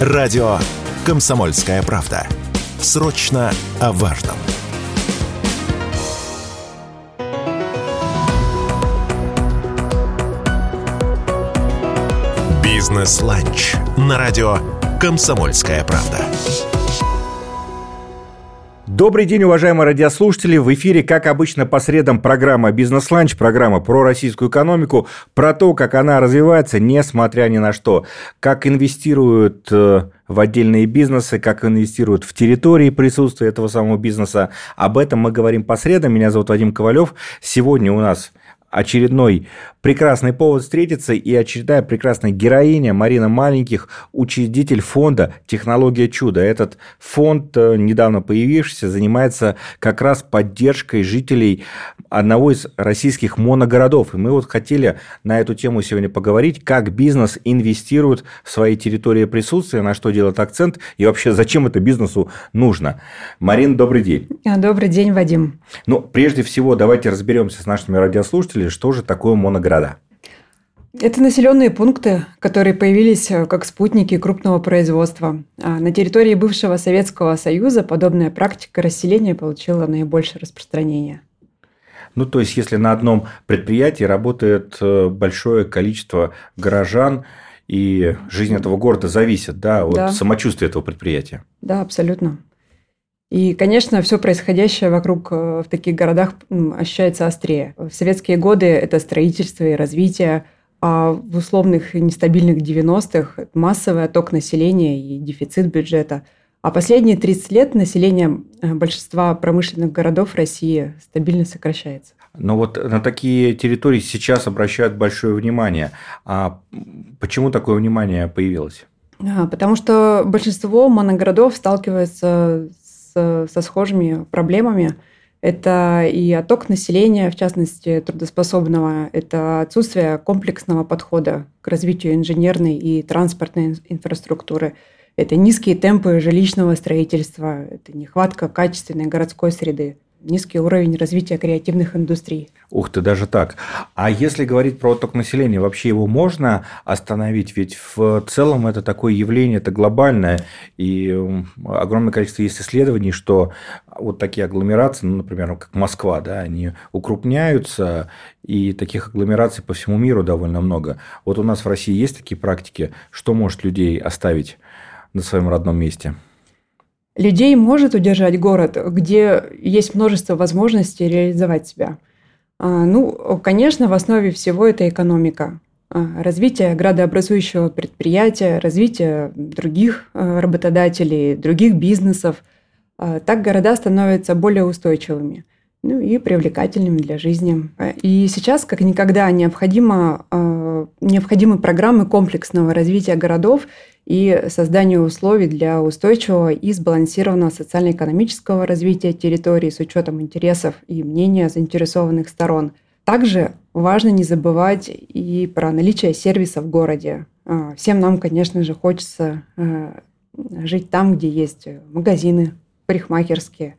Радио «Комсомольская правда». Срочно о важном. «Бизнес-ланч» на радио «Комсомольская правда». Добрый день, уважаемые радиослушатели. В эфире, как обычно, по средам программа «Бизнес-ланч», программа про российскую экономику, про то, как она развивается, несмотря ни на что, как инвестируют э, в отдельные бизнесы, как инвестируют в территории присутствия этого самого бизнеса. Об этом мы говорим по средам. Меня зовут Вадим Ковалев. Сегодня у нас очередной прекрасный повод встретиться и очередная прекрасная героиня Марина Маленьких, учредитель фонда «Технология чуда». Этот фонд, э, недавно появившийся, занимается как раз поддержкой жителей одного из российских моногородов. И мы вот хотели на эту тему сегодня поговорить, как бизнес инвестирует в свои территории присутствия, на что делает акцент и вообще зачем это бизнесу нужно. Марина, добрый день. Добрый день, Вадим. Ну, прежде всего, давайте разберемся с нашими радиослушателями, что же такое моногород города? Это населенные пункты, которые появились э, как спутники крупного производства. А на территории бывшего Советского Союза подобная практика расселения получила наибольшее распространение. Ну, то есть, если на одном предприятии работает э, большое количество горожан, и жизнь этого города зависит да, от да. самочувствия этого предприятия. Да, абсолютно. И, конечно, все происходящее вокруг э, в таких городах ощущается острее. В советские годы это строительство и развитие, а в условных нестабильных 90-х массовый отток населения и дефицит бюджета. А последние 30 лет население э, большинства промышленных городов России стабильно сокращается. Но вот на такие территории сейчас обращают большое внимание. А почему такое внимание появилось? А, потому что большинство моногородов со схожими проблемами. Это и отток населения, в частности, трудоспособного, это отсутствие комплексного подхода к развитию инженерной и транспортной инфраструктуры, это низкие темпы жилищного строительства, это нехватка качественной городской среды низкий уровень развития креативных индустрий. Ух ты, даже так. А если говорить про отток населения, вообще его можно остановить? Ведь в целом это такое явление, это глобальное, и огромное количество есть исследований, что вот такие агломерации, ну, например, как Москва, да, они укрупняются, и таких агломераций по всему миру довольно много. Вот у нас в России есть такие практики, что может людей оставить на своем родном месте? Людей может удержать город, где есть множество возможностей реализовать себя? А, ну, конечно, в основе всего это экономика. А, развитие градообразующего предприятия, развитие других а, работодателей, других бизнесов. Так города становятся более устойчивыми ну и привлекательными для жизни. И сейчас, как никогда, необходимо, необходимы программы комплексного развития городов и созданию условий для устойчивого и сбалансированного социально-экономического развития территории с учетом интересов и мнения заинтересованных сторон. Также важно не забывать и про наличие сервиса в городе. А, всем нам, конечно же, хочется э, жить там, где есть магазины, парикмахерские,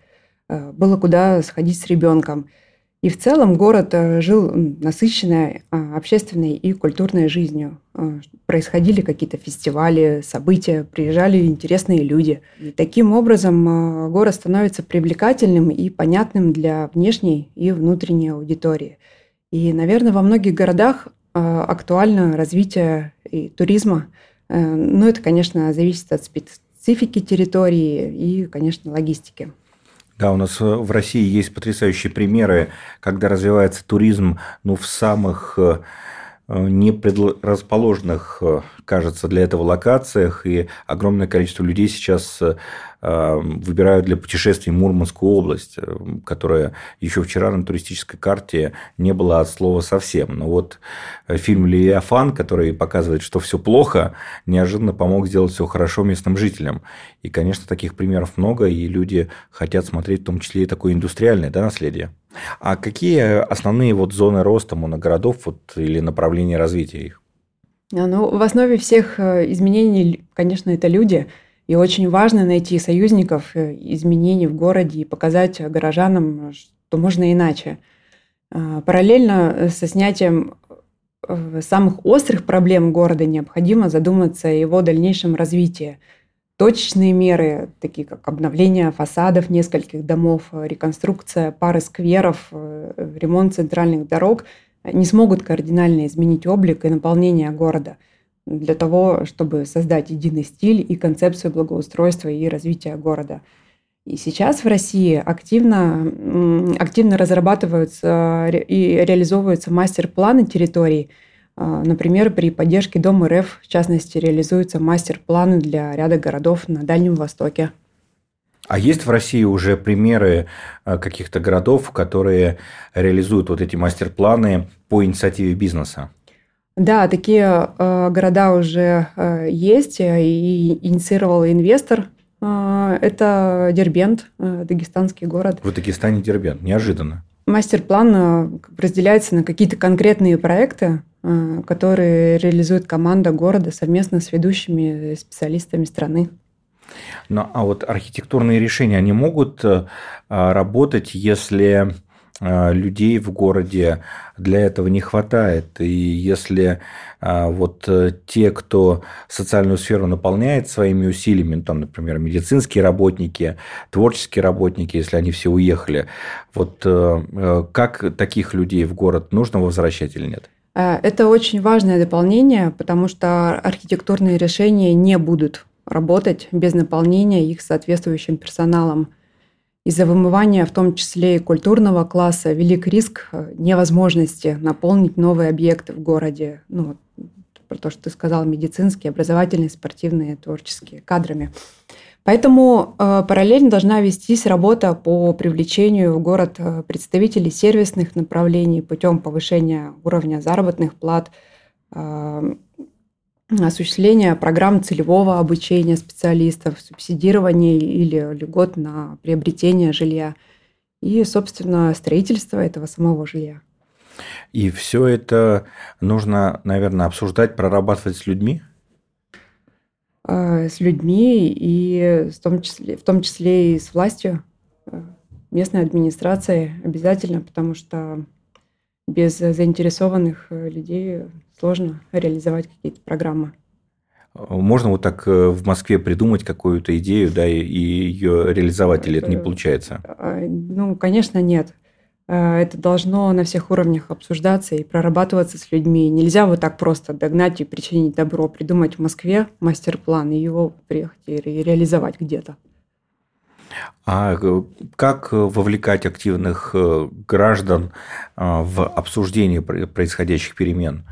э, было куда сходить с ребенком – и в целом город э, жил насыщенной а, общественной и культурной жизнью. А, происходили какие-то фестивали, события, приезжали интересные люди. И таким образом а, город становится привлекательным и понятным для внешней и внутренней аудитории. И, наверное, во многих городах актуально развитие и туризма. Э, но это, конечно, зависит от специфики территории и, конечно, логистики. Да, у нас э, в России есть потрясающие примеры, когда развивается туризм ну, в самых э, э, непредрасположенных, кажется, для этого локациях, и огромное количество людей сейчас выбирают для путешествий Мурманскую область, которая еще вчера на туристической карте не была от слова совсем. Но вот фильм «Левиафан», который показывает, что все плохо, неожиданно помог сделать все хорошо местным жителям. И, конечно, таких примеров много, и люди хотят смотреть в том числе и такое индустриальное да, наследие. А какие основные вот зоны роста моногородов вот, или направления развития их? А, ну, в основе всех э, изменений, конечно, это люди – и очень важно найти союзников э, изменений в городе и показать горожанам, что можно иначе. А, параллельно со снятием самых острых проблем города необходимо задуматься о его дальнейшем развитии. Точечные меры, такие как обновление фасадов нескольких домов, реконструкция пары скверов, ремонт центральных дорог, не смогут кардинально изменить облик и наполнение города для того, чтобы создать единый стиль и концепцию благоустройства и развития города – и сейчас в России активно, активно разрабатываются и реализовываются мастер-планы территорий. А, например, при поддержке Дом РФ, в частности, реализуются мастер-планы для ряда городов на Дальнем Востоке. А есть в России уже примеры а, каких-то городов, которые реализуют вот эти мастер-планы по инициативе бизнеса? Да, такие э, города уже э, есть, и инициировал инвестор а, это Дербент, э, дагестанский город. В Дагестане Дербент, неожиданно. Мастер-план э, разделяется на какие-то конкретные проекты, э, которые реализует команда города совместно с ведущими специалистами страны. Ну, а вот архитектурные решения, они могут работать, если людей в городе для этого не хватает. И если а, вот э, те, кто социальную сферу наполняет своими усилиями, ну, там, например, медицинские работники, творческие работники, если они все уехали, вот э, э, как таких людей в город нужно возвращать или нет? Это очень важное дополнение, потому что архитектурные решения не будут работать без наполнения их соответствующим персоналом. Из-за вымывания, в том числе и культурного класса, велик риск э, невозможности наполнить новые объекты в городе. Ну, про то, что ты сказал, медицинские, образовательные, спортивные, творческие, кадрами. Поэтому э, параллельно должна вестись работа по привлечению в город э, представителей сервисных направлений путем повышения уровня заработных плат, э, осуществление программ целевого обучения специалистов, субсидирование или льгот на приобретение жилья и, собственно, строительство этого самого жилья. И все это нужно, наверное, обсуждать, прорабатывать с людьми? А, с людьми и в том числе, в том числе и с властью, а, местной администрацией обязательно, потому что без заинтересованных людей сложно реализовать какие-то программы. Можно вот так э, в Москве придумать какую-то идею, да, и ее реализовать, или это не получается? А, ну, конечно, нет. А, это должно на всех уровнях обсуждаться и прорабатываться с людьми. Нельзя вот так просто догнать и причинить добро, придумать в Москве мастер-план и его приехать и реализовать где-то. А э, как вовлекать активных э, граждан в обсуждение происходящих перемен?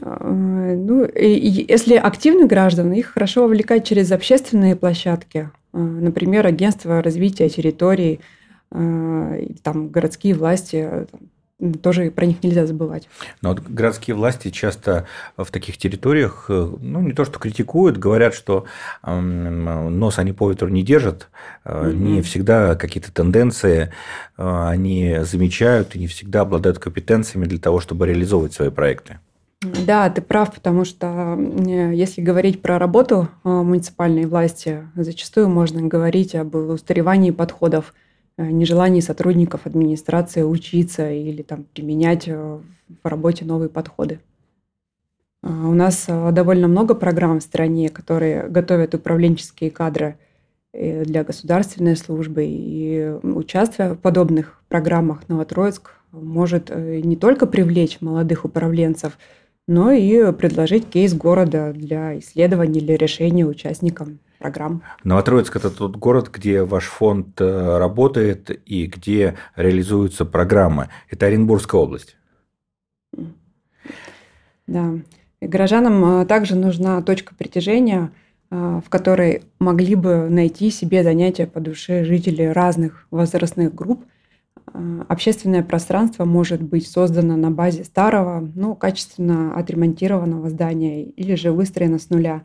Э, ну, и если активных граждан, их хорошо вовлекать через общественные площадки, э, например, агентство развития территорий, э, там городские власти, тоже про них нельзя забывать. Но вот городские власти часто в таких территориях, ну, не то что критикуют, говорят, что нос они по ветру не держат, mm-hmm. не всегда какие-то тенденции они замечают и не всегда обладают компетенциями для того, чтобы реализовывать свои проекты. Да, ты прав, потому что если говорить про работу э, муниципальной власти, зачастую можно говорить об устаревании подходов, э, нежелании сотрудников администрации учиться или там, применять э, в работе новые подходы. У нас довольно много программ в стране, которые готовят управленческие кадры для государственной службы. И участвуя в подобных программах, Новотроицк может не только привлечь молодых управленцев – но и предложить кейс города для исследования или решения участникам программ. Новотроицк – это тот город, где ваш фонд э, работает и где реализуются программы. Это Оренбургская область. Да. И горожанам э, также нужна точка притяжения, э, в которой могли бы найти себе занятия по душе жители разных возрастных групп – общественное пространство может быть создано на базе старого, но качественно отремонтированного здания или же выстроено с нуля.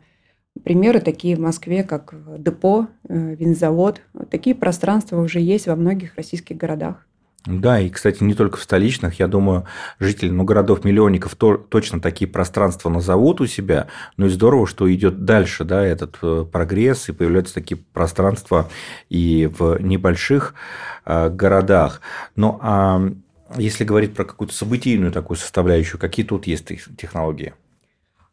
Примеры такие в Москве, как депо, э, винзавод. Такие пространства уже есть во многих российских городах. Да, и, кстати, не только в столичных, я думаю, жители ну, городов-миллионников то, точно такие пространства назовут у себя, но и здорово, что идет дальше да, этот э, прогресс, и появляются такие пространства и в небольших э, городах. Ну, а если говорить про какую-то событийную такую составляющую, какие тут есть технологии?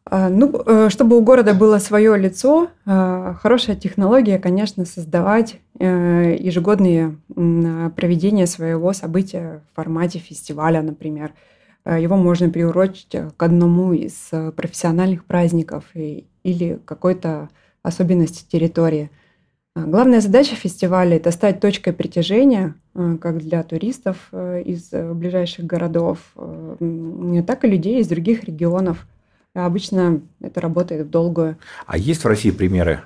А, ну, э, чтобы у города было свое лицо, э, хорошая технология, конечно, создавать э, ежегодные проведения своего события в формате фестиваля, например. Его можно приурочить к одному из профессиональных праздников или какой-то особенности территории. Главная задача фестиваля – это стать точкой притяжения как для туристов из ближайших городов, так и людей из других регионов – Обычно это работает в долгую. А есть в России примеры?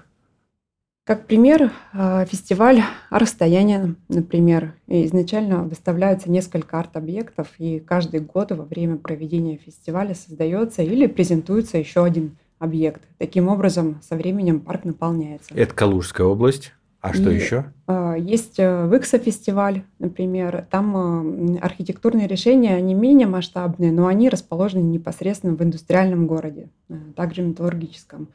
Как пример, э, фестиваль «Расстояние», например. Изначально выставляются несколько арт-объектов, и каждый год во время проведения фестиваля создается или презентуется еще один объект. Таким образом, со временем парк наполняется. Это Калужская область. А что и, еще? Э, есть э, Выкса фестиваль, например. Там э, архитектурные решения, они менее масштабные, но они расположены непосредственно в индустриальном городе, также металлургическом.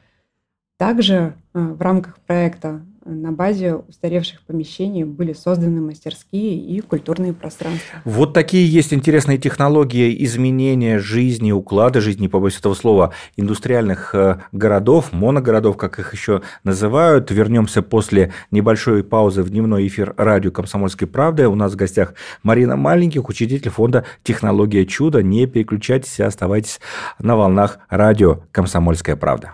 Также в рамках проекта на базе устаревших помещений были созданы мастерские и культурные пространства. Вот такие есть интересные технологии изменения жизни, уклада жизни, побоюсь этого слова, индустриальных э, городов, моногородов, как их еще называют. Вернемся после небольшой паузы в дневной эфир радио «Комсомольской правды». У нас в гостях Марина Маленьких, учредитель фонда «Технология чуда». Не переключайтесь, оставайтесь на волнах радио «Комсомольская правда».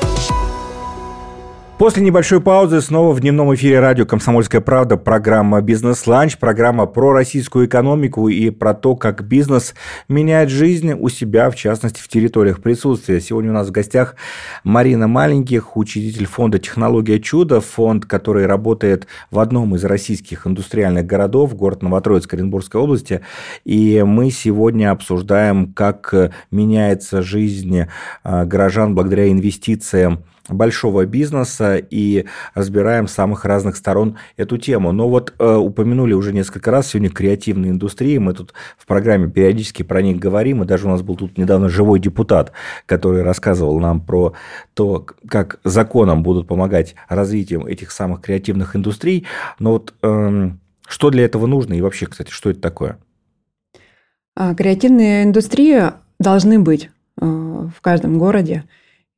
После небольшой паузы снова в дневном эфире радио «Комсомольская правда» программа «Бизнес-ланч», программа про российскую экономику и про то, как бизнес меняет жизнь у себя, в частности, в территориях присутствия. Сегодня у нас в гостях Марина Маленьких, учредитель фонда «Технология чуда», фонд, который работает в одном из российских индустриальных городов, город Новотроицк Оренбургской области. И мы сегодня обсуждаем, как меняется жизнь а, горожан благодаря инвестициям большого бизнеса и разбираем с самых разных сторон эту тему. Но вот э, упомянули уже несколько раз сегодня креативные индустрии. Мы тут в программе периодически про них говорим. И даже у нас был тут недавно живой депутат, который рассказывал нам про то, как законом будут помогать развитию этих самых креативных индустрий. Но вот э, что для этого нужно и вообще, кстати, что это такое? А, креативные индустрии должны быть э, в каждом городе.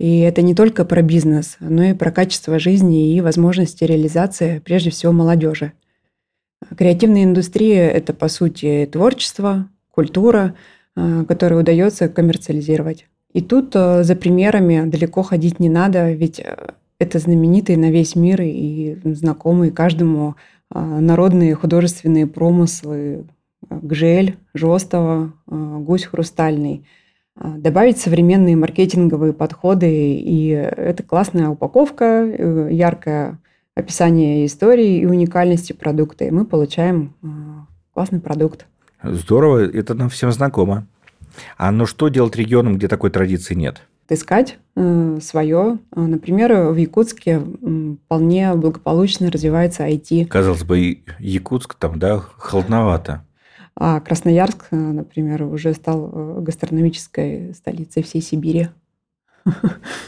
И это не только про бизнес, но и про качество жизни и возможности реализации, прежде всего, молодежи. Креативная индустрия – это, по сути, творчество, культура, э, которую удается коммерциализировать. И тут э, за примерами далеко ходить не надо, ведь э, это знаменитые на весь мир и знакомые каждому народные художественные промыслы Гжель, Жостова, Гусь Хрустальный – добавить современные маркетинговые подходы, и это классная упаковка, э, яркое описание истории и уникальности продукта, и мы получаем а, классный продукт. Здорово, это нам всем знакомо. А ну что делать регионам, где такой традиции нет? Искать э, свое. А, например, в Якутске вполне благополучно развивается IT. Казалось бы, Якутск там, да, холодновато. А Красноярск, э, например, уже стал э, гастрономической столицей всей Сибири.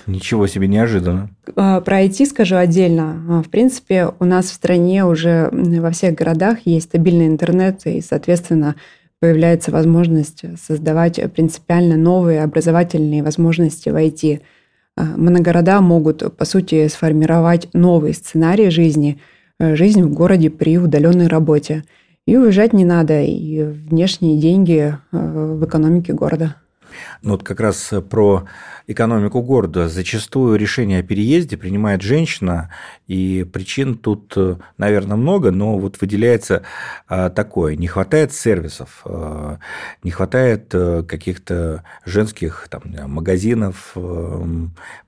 Ничего себе, неожиданно. А, про IT скажу отдельно. А, в принципе, у нас в стране уже во всех городах есть стабильный интернет, и, соответственно, появляется возможность создавать принципиально новые образовательные возможности в IT. А, моногорода могут, по сути, сформировать новый сценарий жизни, э, жизнь в городе при удаленной работе – и уезжать не надо, и внешние деньги э, в экономике города. Ну вот как раз про экономику города. Зачастую решение о переезде принимает женщина, и причин тут, наверное, много, но вот выделяется а, такое. Не хватает сервисов, а, не хватает э, каких-то женских там, магазинов, э,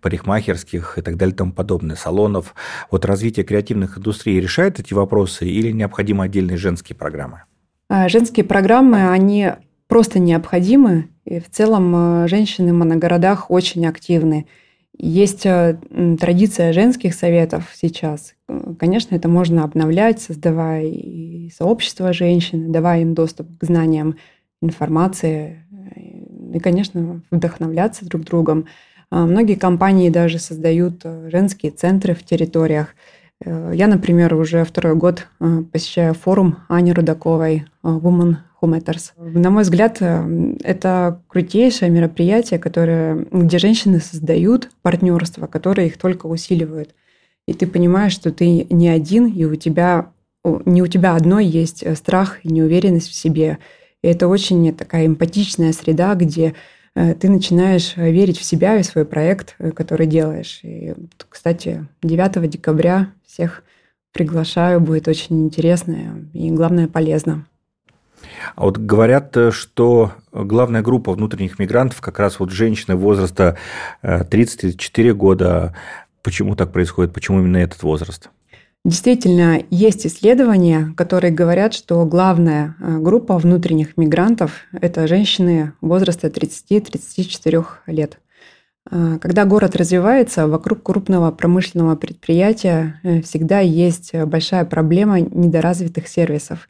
парикмахерских и так далее и тому подобное, салонов. Вот развитие креативных индустрий решает эти вопросы или необходимы отдельные женские программы? А, женские программы, они просто необходимы. И в целом э, женщины в моногородах очень активны. Есть э, традиция женских советов сейчас. Конечно, это можно обновлять, создавая и сообщество женщин, давая им доступ к знаниям, информации, и, конечно, вдохновляться друг другом. Многие компании даже создают женские центры в территориях. Я, например, уже второй год посещаю форум Ани Рудаковой Women Matters. На мой взгляд, это крутейшее мероприятие, которое, где женщины создают партнерства, которые их только усиливают. И ты понимаешь, что ты не один, и у тебя не у тебя одной есть э, страх и неуверенность в себе. И это очень такая эмпатичная среда, где э, ты начинаешь э, верить в себя и в свой проект, который делаешь. И, кстати, 9 декабря всех приглашаю, будет очень интересно и, главное, полезно. А вот говорят, что главная группа внутренних мигрантов как раз вот женщины возраста 30-34 года. Почему так происходит? Почему именно этот возраст? Действительно, есть исследования, которые говорят, что главная э, группа внутренних мигрантов – это женщины возраста 30-34 лет. Э, когда город развивается, вокруг крупного промышленного предприятия э, всегда есть большая проблема недоразвитых сервисов.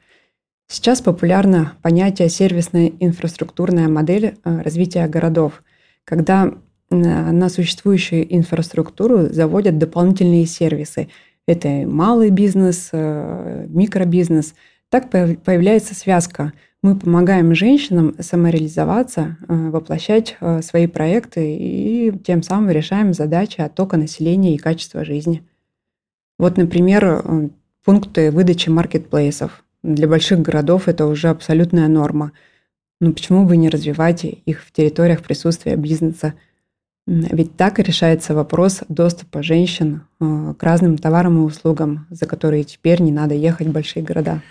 Сейчас популярно понятие сервисная инфраструктурная модель развития городов, когда на существующую инфраструктуру заводят дополнительные сервисы – это малый бизнес, э, микробизнес. Так появляется связка. Мы помогаем женщинам самореализоваться, э, воплощать э, свои проекты и тем самым решаем задачи оттока населения и качества жизни. Вот, например, пункты выдачи маркетплейсов. Для больших городов это уже абсолютная норма. Но почему бы не развивать их в территориях присутствия бизнеса – ведь так и решается вопрос доступа женщин э, к разным товарам и услугам, за которые теперь не надо ехать в большие города.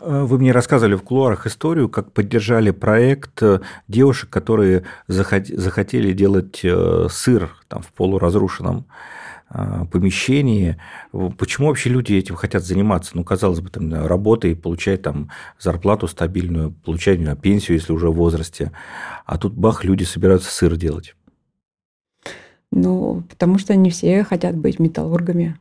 Э, вы мне рассказывали в кулуарах историю, как поддержали проект э, девушек, которые захотели делать сыр там, в полуразрушенном помещении. Почему вообще люди этим хотят заниматься? Ну, казалось бы, там, работой, получать там зарплату стабильную, получать пенсию, если уже в возрасте. А тут бах, люди собираются сыр делать. Ну, потому что не все хотят быть металлургами.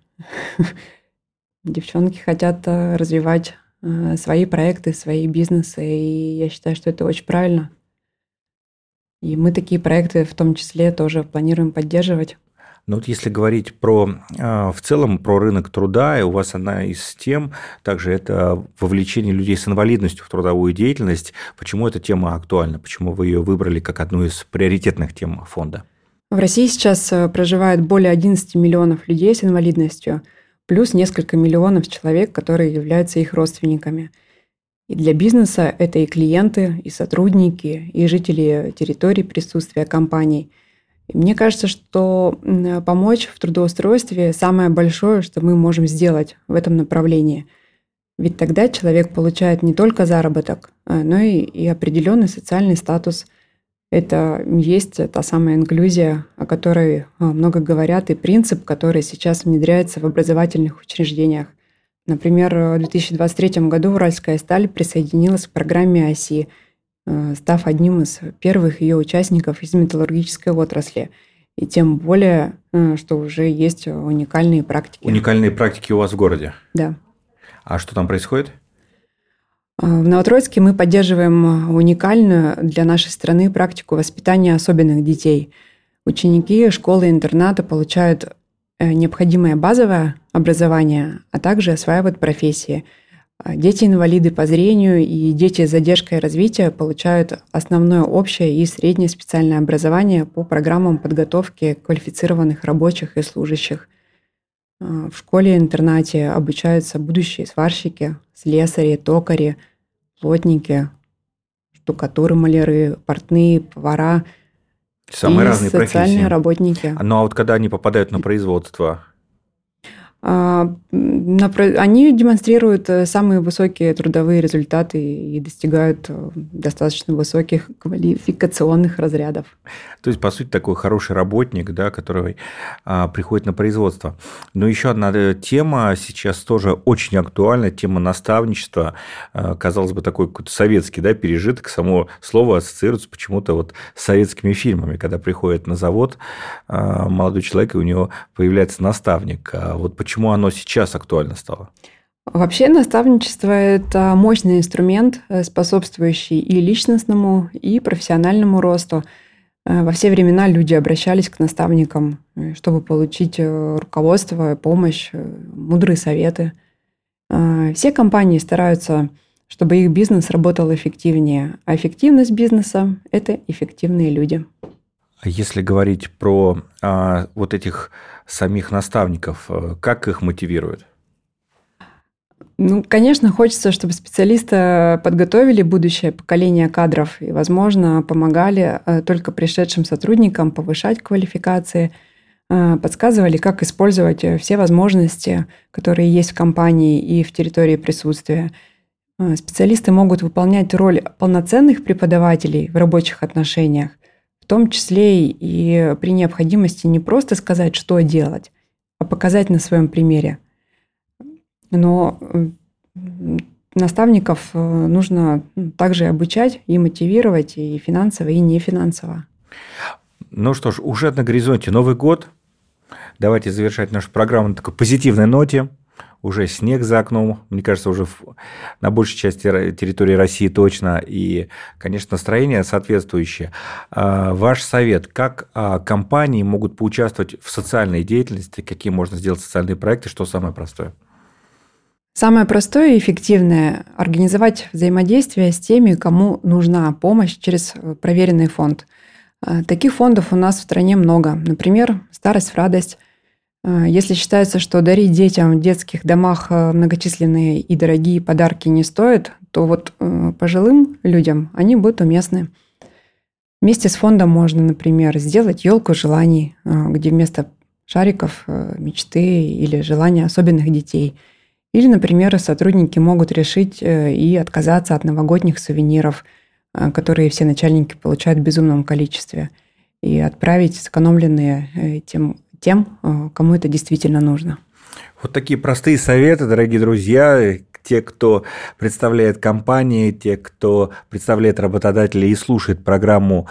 Девчонки хотят э, развивать э, свои проекты, свои бизнесы, и я считаю, что это очень правильно. И мы такие проекты в том числе тоже планируем поддерживать. Но вот если говорить про э, в целом про рынок труда, и у вас одна из тем, также это вовлечение людей с инвалидностью в трудовую деятельность. Почему эта тема актуальна? Почему вы ее выбрали как одну из приоритетных тем фонда? В России сейчас э, проживает более 11 миллионов людей с инвалидностью, плюс несколько миллионов человек, которые являются их родственниками. И для бизнеса это и клиенты, и сотрудники, и жители территорий присутствия компаний. Мне кажется, что помочь в трудоустройстве самое большое, что мы можем сделать в этом направлении. Ведь тогда человек получает не только заработок, э, но и, и определенный социальный статус – это есть та самая инклюзия, о которой а, много говорят, и принцип, который сейчас внедряется в образовательных учреждениях. Например, в 2023 году Уральская сталь присоединилась к программе ОСИ, а, став одним из первых ее участников из металлургической отрасли. И тем более, а, что уже есть уникальные практики. Уникальные практики у вас в городе? Да. А что там происходит? В Новотроицке мы поддерживаем уникальную для нашей страны практику воспитания особенных детей. Ученики школы и интерната получают э, необходимое базовое образование, а также осваивают профессии. Дети-инвалиды по зрению и дети с задержкой развития получают основное общее и среднее специальное образование по программам подготовки квалифицированных рабочих и служащих. В школе-интернате обучаются будущие сварщики, слесари, токари, плотники, штукатуры, маляры, портные, повара Самые и разные социальные профессии. работники. Ну а вот когда они попадают на производство, а, они демонстрируют э, самые высокие трудовые результаты и достигают э, достаточно высоких квалификационных разрядов. То есть, по сути, такой хороший работник, да, который а, приходит на производство. Но еще одна э, тема сейчас тоже очень актуальна, тема наставничества. А, казалось бы, такой какой-то советский да, пережиток. Само слово ассоциируется почему-то вот с советскими фильмами, когда приходит на завод а, молодой человек, и у него появляется наставник. А вот почему почему оно сейчас актуально стало? Вообще наставничество – это мощный инструмент, э, способствующий и личностному, и профессиональному росту. Во все времена люди обращались к наставникам, чтобы получить руководство, помощь, мудрые советы. Все компании стараются, чтобы их бизнес работал эффективнее, а эффективность бизнеса – это эффективные люди. Если говорить про а, вот этих самих наставников, как их мотивируют? Ну, конечно, хочется, чтобы специалисты подготовили будущее поколение кадров и, возможно, помогали э, только пришедшим сотрудникам повышать квалификации, э, подсказывали, как использовать э, все возможности, которые есть в компании и в территории присутствия. Специалисты могут выполнять роль полноценных преподавателей в рабочих отношениях, в том числе и при необходимости не просто сказать, что делать, а показать на своем примере – но наставников э, нужно также обучать и мотивировать и финансово, и не финансово. Ну что ж, уже на горизонте Новый год. Давайте завершать нашу программу на такой позитивной ноте. Уже снег за окном, мне кажется, уже на большей части территории России точно. И, конечно, настроение соответствующее. А, ваш совет, как а, компании могут поучаствовать в социальной деятельности, какие можно сделать социальные проекты, что самое простое? Самое простое и эффективное – организовать взаимодействие с теми, кому нужна помощь через э, проверенный фонд. Э, таких фондов у нас в стране много. Например, «Старость в радость». Э, если считается, что дарить детям в детских домах многочисленные и дорогие подарки не стоит, то вот пожилым людям они будут уместны. Вместе с фондом можно, например, сделать елку желаний, где вместо шариков мечты или желания особенных детей – или, например, сотрудники могут решить э, и отказаться от новогодних сувениров, э, которые все начальники получают в безумном количестве, и отправить сэкономленные э, тем, тем, кому это действительно нужно. Вот такие простые советы, дорогие друзья, те, кто представляет компании, те, кто представляет работодателей и слушает программу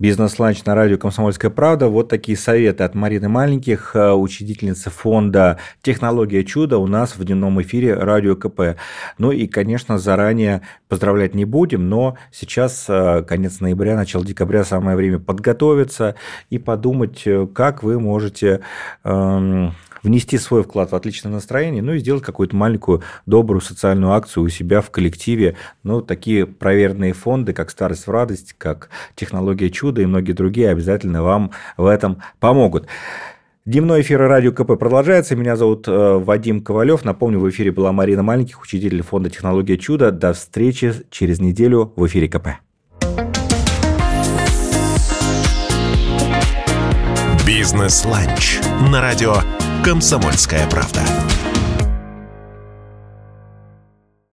Бизнес-ланч на радио «Комсомольская правда». Вот такие советы от Марины Маленьких, э, учредительницы фонда «Технология чуда» у нас в дневном эфире радио КП. Ну и, конечно, заранее поздравлять не будем, но сейчас э, конец ноября, начало декабря, самое время подготовиться и подумать, э, как вы можете эм, внести свой вклад в отличное настроение, ну и сделать какую-то маленькую добрую социальную акцию у себя в коллективе. Ну, такие проверенные фонды, как «Старость в радость», как «Технология чуда» и многие другие обязательно вам в этом помогут. Дневной эфир радио КП продолжается. Меня зовут э, Вадим Ковалев. Напомню, в эфире была Марина Маленьких, учитель фонда «Технология чуда». До встречи через неделю в эфире КП. Бизнес-ланч на радио «Комсомольская правда».